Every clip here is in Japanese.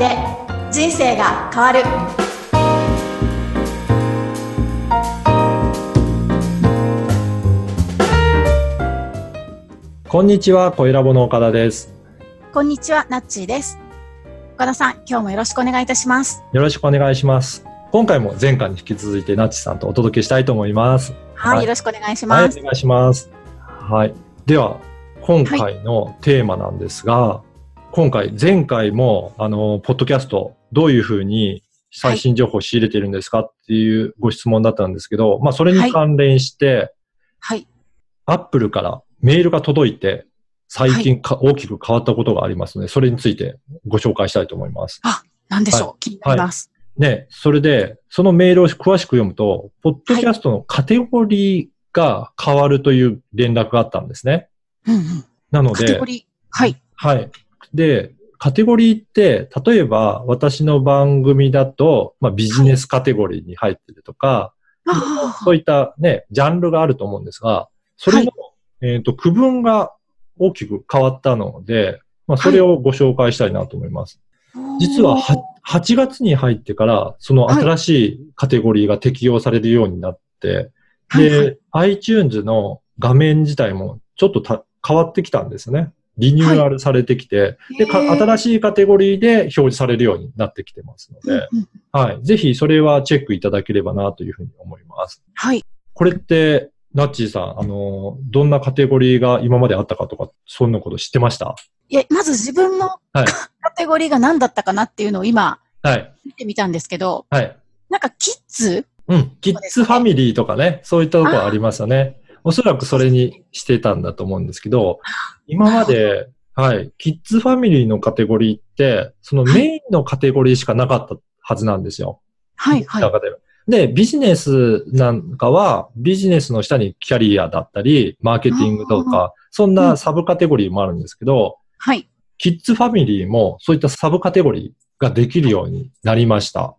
で人生が変わるこんにちは、小ラボの岡田です。こんにちはナッチーです岡田さん今日もよろしくお願いいたしますよろしくお願いします。今回も前回に引き続いてナッチさんとお届けしたいと思います。はい、はいよろしくお願いしはい、ます、お願いします。はい。では、今回のテーマなんですが、今回、前回も、あの、ポッドキャスト、どういうふうに最新情報を仕入れてるんですかっていうご質問だったんですけど、まあ、それに関連して、はい。アップルからメールが届いて、最近か、大きく変わったことがありますので、それについてご紹介したいと思います。なんでしょう、は気になります、ね、それで、そのメールを詳しく読むと、ポッドキャストのカテゴリーが変わるという連絡があったんですね。うんうん。なのでカテゴ、リー。はい。はい。で、カテゴリーって、例えば私の番組だと、まあビジネスカテゴリーに入ってるとか、あそういったね、ジャンルがあると思うんですが、それの、えっ、と、区分が大きく変わったので、まあそれをご紹介したいなと思います。ー実はは8月に入ってから、その新しいカテゴリーが適用されるようになって、はいはい。で、iTunes の画面自体もちょっとた変わってきたんですね。リニューアルされてきて、でかへー新しいカテゴリーで表示されるようになってきてますので、うんうんはい。ぜひそれはチェックいただければなというふうに思います。はいこれって、ナッチーさん、あの、どんなカテゴリーが今まであったかとか、そんなこと知ってました？いやまず自分のはいカテゴリーが何だったかなっていうのを今はい。見てみたんですけどはい。なんかキッズ？うん。キッズファミリーとかね、そういったところありますよね。おそらくそれにしてたんだと思うんですけど、今まで、はい、キッズファミリーのカテゴリーって、そのメインのカテゴリーしかなかったはずなんですよ。はいはい。で、ビジネスなんかは、ビジネスの下にキャリアだったり、マーケティングとか、そんなサブカテゴリーもあるんですけど、はい。キッズファミリーもそういったサブカテゴリーができるようになりました。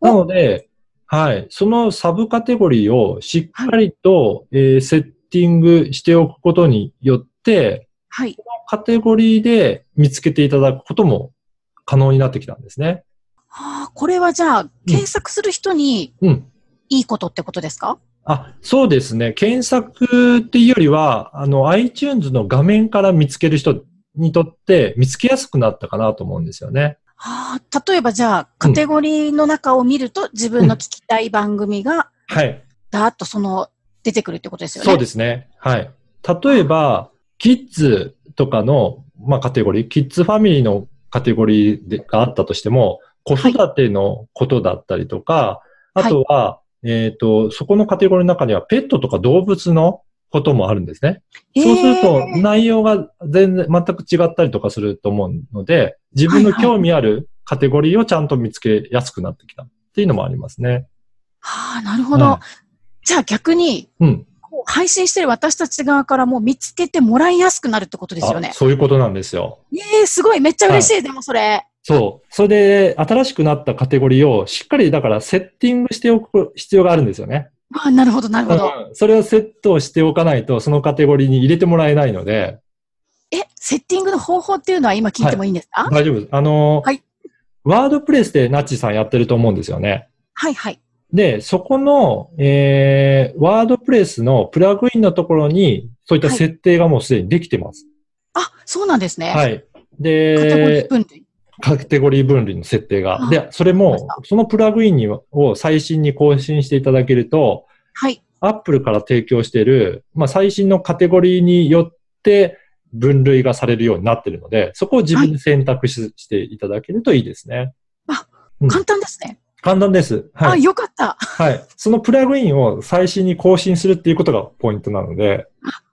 なので、はい、そのサブカテゴリーをしっかりと、えーセッティングしておくことによって、はいカテゴリーで見つけていただくことも可能になってきたんですね。はあこれはじゃあ検索する人にうん。いいことってことですか、あ、そうですね。検索っていうよりは、あの、iTunes の画面から見つける人にとって見つけやすくなったかなと思うんですよね。はあ、例えばじゃあ、カテゴリーの中を見ると、自分の聞きたい番組が、はい。だーっとその、出てくるってことですよね？そうですね。はい。例えば、キッズとかの、まあ、カテゴリー、キッズファミリーのカテゴリーでがあったとしても、子育てのことだったりとか、はいあとは、えっ、と、そこのカテゴリーの中にはペットとか動物のこともあるんですね。そうすると内容が全然全く違ったりとかすると思うので、自分の興味あるカテゴリーをちゃんと見つけやすくなってきたっていうのもありますね。はあ、なるほど。はじゃあ逆に、うん。配信してる私たち側からも見つけてもらいやすくなるってことですよねあ。そういうことなんですよ。ええすごい、めっちゃ嬉しい、でもそれ。そう。それで、新しくなったカテゴリーをしっかり、だから、セッティングしておく必要があるんですよね。あなるほど、なるほど。うんそれをセットしておかないと、そのカテゴリーに入れてもらえないので、え、セッティングの方法っていうのは今聞いてもいいんですか、大丈夫です。あの、はいワードプレスでナッチさんやってると思うんですよね。はい、はい。で、そこの、えー、ワードプレスのプラグインのところに、そういった設定がもうすでにできてます。あ、そうなんですね。はい。カテゴリーで、分類。カテゴリー分類の設定が。あで、それもそのプラグインにを最新に更新していただけると、はい。アップルから提供している、まあ、最新のカテゴリーによって分類がされるようになっているので、そこを自分で選択し,、していただけるといいですね。うん簡単ですね。簡単です。はあ、い。よかった。はい。そのプラグインを最新に更新するっていうことがポイントなので、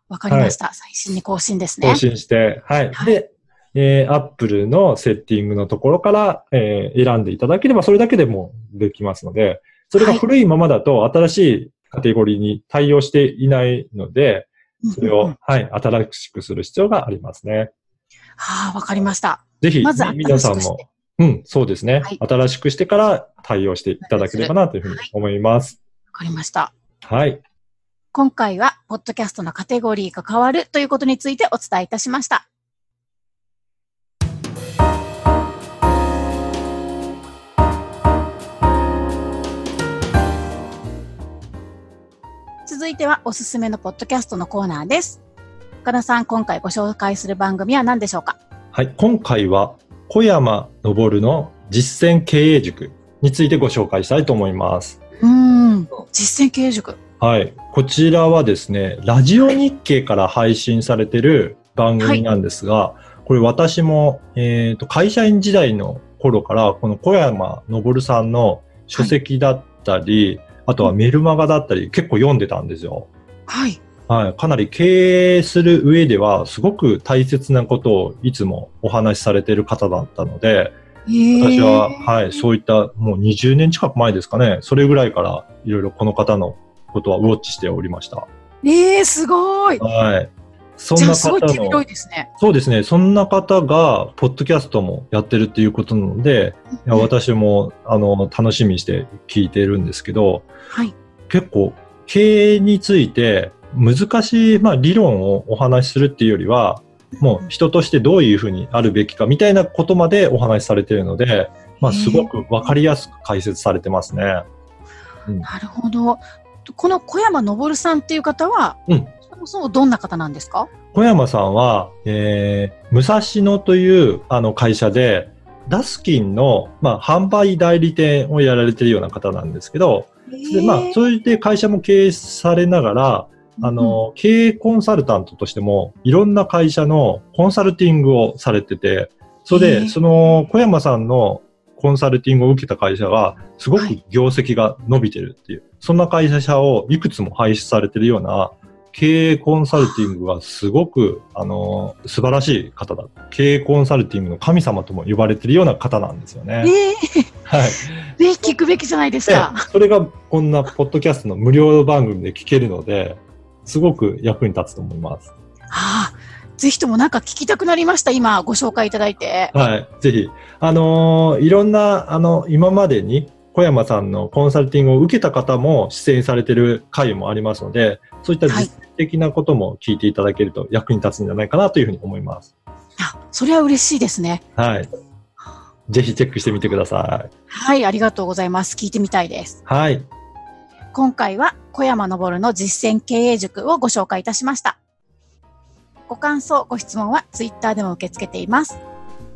わかりました。最新に更新ですね。更新して、はい。はいで、えー、Apple のセッティングのところから、えー選んでいただければ、それだけでもできますので、それが古いままだと新しいカテゴリーに対応していないので、それをはい、新しくする必要がありますね。はあ、わかりました。ぜひ、まずね皆さんもうん、そうですね、はい新しくしてから対応していただければなというふうに思います。わかりました。はい。今回は、ポッドキャストのカテゴリーが変わるということについてお伝えいたしました。いてはおすすめのポッドキャストのコーナーです。岡田さん、今回ご紹介する番組は何でしょうか？はい。今回は、小山昇の実践経営塾についてご紹介したいと思います。うーん、実践経営塾。はい。こちらはですね、ラジオ日経から配信されてる番組なんですが、これ私も、えっ、と、会社員時代の頃から、この小山昇さんの書籍だったり、あとはメルマガだったり、結構読んでたんですよ。はい。はい。かなり経営する上では、すごく大切なことをいつもお話しされている方だったので、私は、はい、そういったもう20年近く前ですかね、それぐらいからいろいろこの方のことはウォッチしておりました。ええー、すごい。はい。そんな方の、いですね。そうですね、そんな方が、ポッドキャストもやってるっていうことなので、いや私も、あの、楽しみにして聞いてるんですけど、はい。結構、経営について、難しい、まあ、理論をお話しするっていうよりは、もう人としてどういうふうにあるべきかみたいなことまでお話しされているので、まあ、すごくわかりやすく解説されてますね。なるほど。この小山昇さんっていう方は、うんそもそもどんな方なんですか？小山さんは、えー、武蔵野というあの会社で、ダスキンの、まあ、販売代理店をやられているような方なんですけど、でまあ、それで会社も経営されながら、あ、の、経営コンサルタントとしても、いろんな会社のコンサルティングをされてて、それで、その、小山さんのコンサルティングを受けた会社が、すごくはい。業績が伸びてるっていう、そんな会社をいくつも輩出されてるような、経営コンサルティングがすごく、あの、素晴らしい方だ。経営コンサルティングの神様とも呼ばれてるような方なんですよね。ええはい。ぜひ聞くべきじゃないですでか。それがこんなポッドキャストの無料番組で聞けるので、すごく役に立つと思います。ああ、ぜひともなんか聞きたくなりました。今ご紹介いただいて。はい。ぜひ。あのーいろんな、あの、今までに小山さんのコンサルティングを受けた方も出演されている回もありますので、そういったはい実践的なことも聞いていただけると役に立つんじゃないかなというふうに思います。あ、それは嬉しいですね。はい。ぜひチェックしてみてください。はい、ありがとうございます。聞いてみたいです。はい。今回は小山昇の実践経営塾をご紹介いたしました。ご感想、ご質問はツイッターでも受け付けています。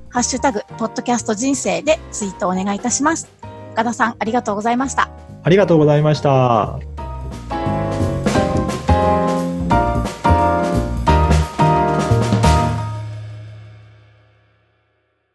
ハッシュタグ、ポッドキャスト人生でツイートお願いいたします。岡田さん、ありがとうございました。ありがとうございました。